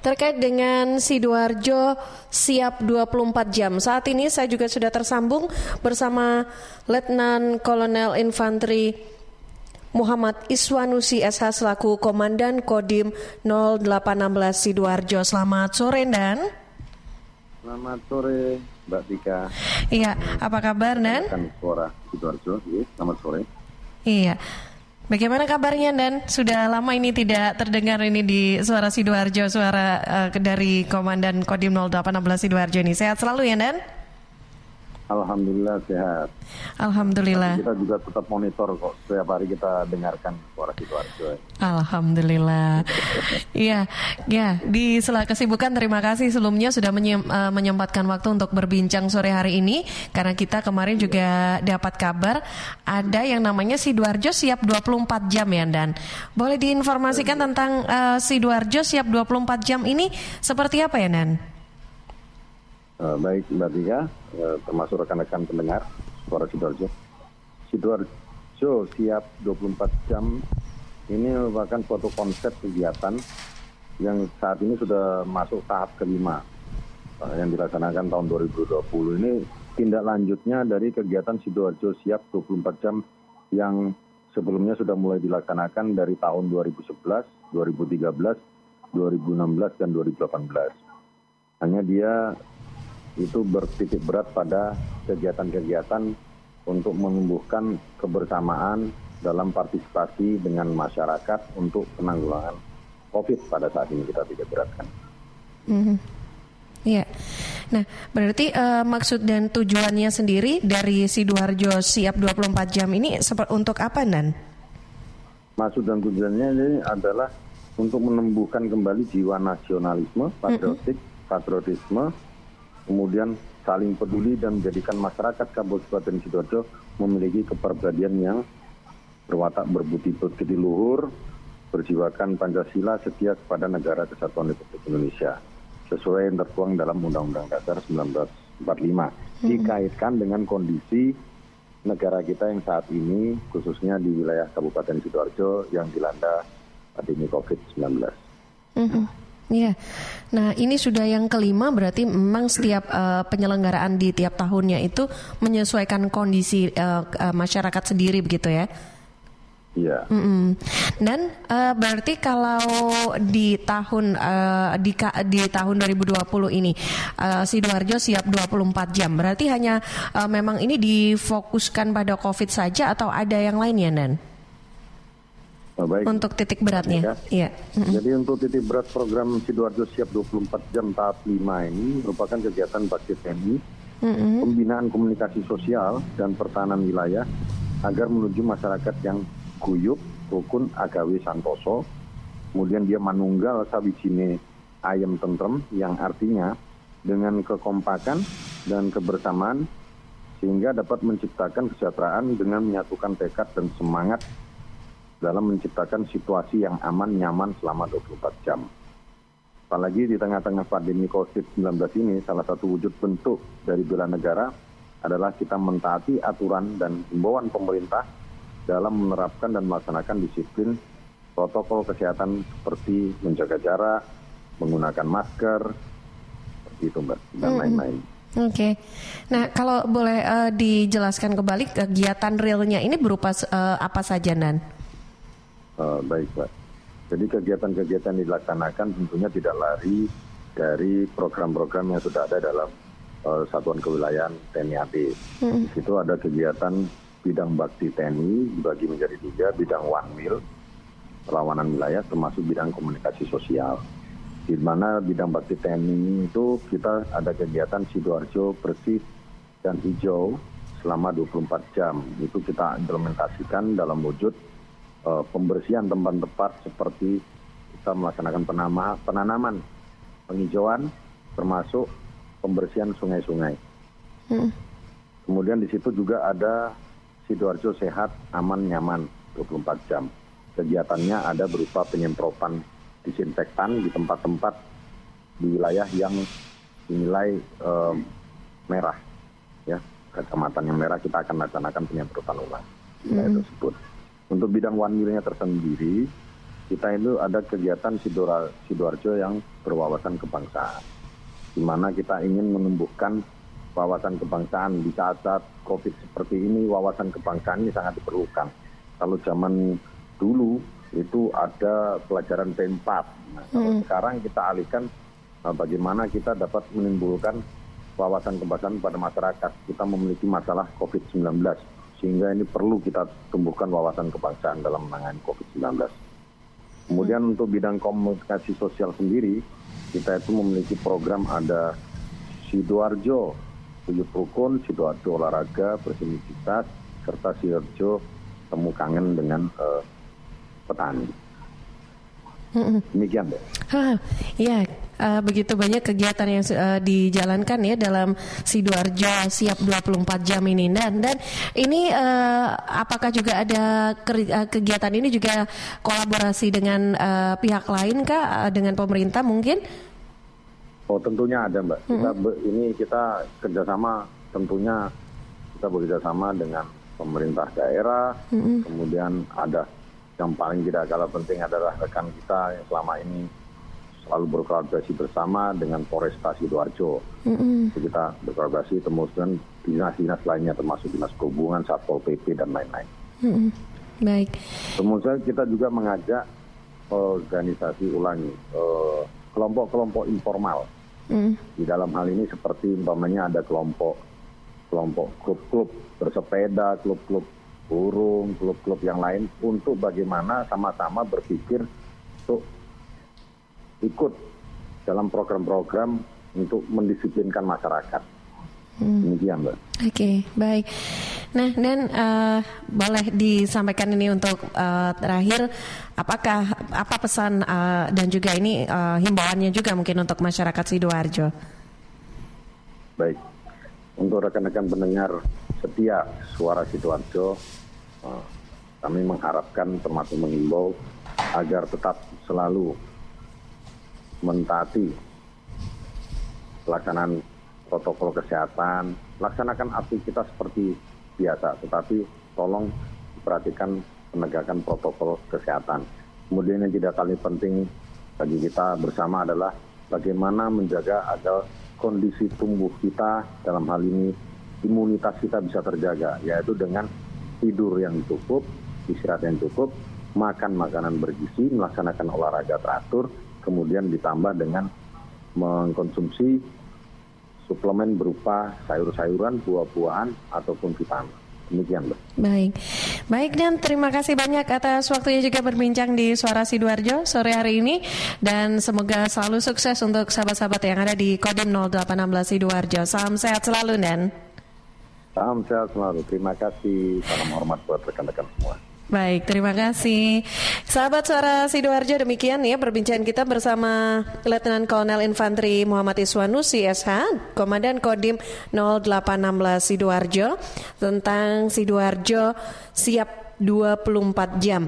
terkait dengan Sidoarjo siap 24 jam. Saat ini saya juga sudah tersambung bersama Letnan Kolonel Infanteri Muhammad Iswanusi SH selaku Komandan Kodim 0816 Sidoarjo. Selamat sore dan Selamat sore Mbak Tika. Iya, apa kabar Dan? Suara Sidoarjo, iya, selamat sore. Iya. Bagaimana kabarnya dan sudah lama ini tidak terdengar ini di suara Sidoarjo, suara uh, dari Komandan Kodim 0816 Sidoarjo ini. Sehat selalu ya Dan? Alhamdulillah sehat. Alhamdulillah. Tapi kita juga tetap monitor kok setiap hari kita dengarkan suara Sidoarjo. Alhamdulillah. Iya, ya di sela kesibukan terima kasih sebelumnya sudah menyem, uh, menyempatkan waktu untuk berbincang sore hari ini karena kita kemarin juga dapat kabar ada yang namanya Sidoarjo siap 24 jam ya Dan. Boleh diinformasikan tentang uh, Sidoarjo siap 24 jam ini seperti apa ya Dan? Uh, baik Mbak Tika, uh, termasuk rekan-rekan pendengar suara Sidoarjo. Sidoarjo siap 24 jam ini merupakan suatu konsep kegiatan yang saat ini sudah masuk tahap kelima uh, yang dilaksanakan tahun 2020 ini tindak lanjutnya dari kegiatan Sidoarjo siap 24 jam yang sebelumnya sudah mulai dilaksanakan dari tahun 2011, 2013, 2016 dan 2018. Hanya dia itu bertitik berat pada kegiatan-kegiatan untuk menumbuhkan kebersamaan dalam partisipasi dengan masyarakat untuk penanggulangan COVID pada saat ini kita tidak beratkan. Mm-hmm. Iya. Nah, berarti uh, maksud dan tujuannya sendiri dari Sidoarjo siap 24 jam ini untuk apa, Nan? Maksud dan tujuannya ini adalah untuk menumbuhkan kembali jiwa nasionalisme, patriotik, mm-hmm. patriotisme, kemudian saling peduli dan menjadikan masyarakat Kabupaten Sidoarjo memiliki kepribadian yang berwatak berbudi pekerti luhur, berjiwakan Pancasila setia kepada negara kesatuan Republik Indonesia sesuai yang tertuang dalam Undang-Undang Dasar 1945 hmm. dikaitkan dengan kondisi negara kita yang saat ini khususnya di wilayah Kabupaten Sidoarjo yang dilanda pandemi COVID-19. Hmm. Iya. Nah, ini sudah yang kelima berarti memang setiap uh, penyelenggaraan di tiap tahunnya itu menyesuaikan kondisi uh, uh, masyarakat sendiri begitu ya. Iya. Mm -mm. Dan uh, berarti kalau di tahun uh, di di tahun 2020 ini uh, sidoarjo siap 24 jam. Berarti hanya uh, memang ini difokuskan pada Covid saja atau ada yang lainnya, Nan? Oh, baik. Untuk titik beratnya. Iya. Mm-hmm. Jadi untuk titik berat program Sidoarjo Siap 24 Jam tahap 5 ini merupakan kegiatan bakti TNI, mm-hmm. pembinaan komunikasi sosial dan pertahanan wilayah agar menuju masyarakat yang guyup, rukun, agawi, santoso. Kemudian dia manunggal sawijine ayam tentrem yang artinya dengan kekompakan dan kebersamaan sehingga dapat menciptakan kesejahteraan dengan menyatukan tekad dan semangat dalam menciptakan situasi yang aman, nyaman selama 24 jam. Apalagi di tengah-tengah pandemi COVID-19 ini, salah satu wujud bentuk dari bela negara adalah kita mentaati aturan dan himbauan pemerintah dalam menerapkan dan melaksanakan disiplin protokol kesehatan seperti menjaga jarak, menggunakan masker, seperti itu Mbak, dan lain-lain. Mm -hmm. Oke, okay. nah kalau boleh uh, dijelaskan kembali kegiatan realnya ini berupa uh, apa saja Nan? Uh, baik Pak. Jadi kegiatan-kegiatan dilaksanakan tentunya tidak lari dari program-program yang sudah ada dalam uh, Satuan Kewilayahan TNI AD. Hmm. Di situ ada kegiatan bidang bakti TNI dibagi menjadi tiga, bidang one mil, perlawanan wilayah, termasuk bidang komunikasi sosial. Di mana bidang bakti TNI itu kita ada kegiatan Sidoarjo bersih dan hijau selama 24 jam. Itu kita implementasikan dalam wujud uh, pembersihan tempat-tempat seperti kita melaksanakan penama, penanaman penghijauan termasuk pembersihan sungai-sungai. Hmm. Kemudian di situ juga ada Sidoarjo sehat, aman, nyaman 24 jam. Kegiatannya ada berupa penyemprotan disinfektan di tempat-tempat di wilayah yang dinilai uh, merah. Ya, kecamatan yang merah kita akan laksanakan penyemprotan ulang di wilayah hmm. tersebut. Untuk bidang one millnya tersendiri, kita itu ada kegiatan Sidoarjo yang berwawasan kebangsaan, di mana kita ingin menumbuhkan wawasan kebangsaan di saat-saat COVID seperti ini, wawasan kebangsaan ini sangat diperlukan. Kalau zaman dulu itu ada pelajaran P4. Nah, kalau hmm. sekarang kita alihkan nah, bagaimana kita dapat menimbulkan wawasan kebangsaan pada masyarakat. Kita memiliki masalah COVID-19 sehingga ini perlu kita tumbuhkan wawasan kebangsaan dalam menangani COVID-19. Kemudian untuk bidang komunikasi sosial sendiri, kita itu memiliki program ada Sidoarjo, Tuyup Rukun, Sidoarjo Olahraga, Bersinivitas, serta Sidoarjo Temu Kangen dengan uh, petani. Demikian, deh. Ya, uh, begitu banyak kegiatan yang uh, dijalankan ya dalam Sidoarjo siap 24 jam ini dan dan ini uh, apakah juga ada kegiatan ini juga kolaborasi dengan uh, pihak lain kah dengan pemerintah mungkin? Oh tentunya ada mbak. Kita mm -hmm. ini kita kerjasama tentunya kita bekerjasama dengan pemerintah daerah, mm -hmm. kemudian ada yang paling tidak kalah penting adalah rekan kita yang selama ini selalu berkolaborasi bersama dengan Polresta Sidoarjo. Mm-hmm. Kita berkolaborasi dengan dinas-dinas lainnya termasuk dinas perhubungan, satpol pp dan lain-lain. Mm-hmm. Baik. Kemudian kita juga mengajak organisasi ulangi uh, kelompok-kelompok informal. Mm. Di dalam hal ini seperti umpamanya ada kelompok kelompok klub-klub bersepeda, klub-klub burung, klub-klub yang lain untuk bagaimana sama-sama berpikir untuk ikut dalam program-program untuk mendisiplinkan masyarakat. Hmm. Demikian, Mbak. Oke, okay, baik. Nah, dan uh, boleh disampaikan ini untuk uh, terakhir, apakah apa pesan uh, dan juga ini uh, himbauannya juga mungkin untuk masyarakat sidoarjo? Baik, untuk rekan-rekan pendengar setia suara sidoarjo, uh, kami mengharapkan termasuk mengimbau agar tetap selalu mentaati pelaksanaan protokol kesehatan, laksanakan aktivitas seperti biasa, tetapi tolong perhatikan penegakan protokol kesehatan. Kemudian yang tidak kalah penting bagi kita bersama adalah bagaimana menjaga agar kondisi tubuh kita dalam hal ini imunitas kita bisa terjaga, yaitu dengan tidur yang cukup, istirahat yang cukup, makan makanan bergizi, melaksanakan olahraga teratur, kemudian ditambah dengan mengkonsumsi suplemen berupa sayur-sayuran, buah-buahan ataupun vitamin. Demikian, Mbak. Baik. Baik dan terima kasih banyak atas waktunya juga berbincang di Suara Sidoarjo sore hari ini dan semoga selalu sukses untuk sahabat-sahabat yang ada di Kodim 0816 Sidoarjo. Salam sehat selalu dan Salam sehat selalu. Terima kasih. Salam hormat buat rekan-rekan semua. Baik, terima kasih. Sahabat suara Sidoarjo demikian ya perbincangan kita bersama Letnan Kolonel Infanteri Muhammad Iswanusi SH, Komandan Kodim 0816 Sidoarjo tentang Sidoarjo siap 24 jam.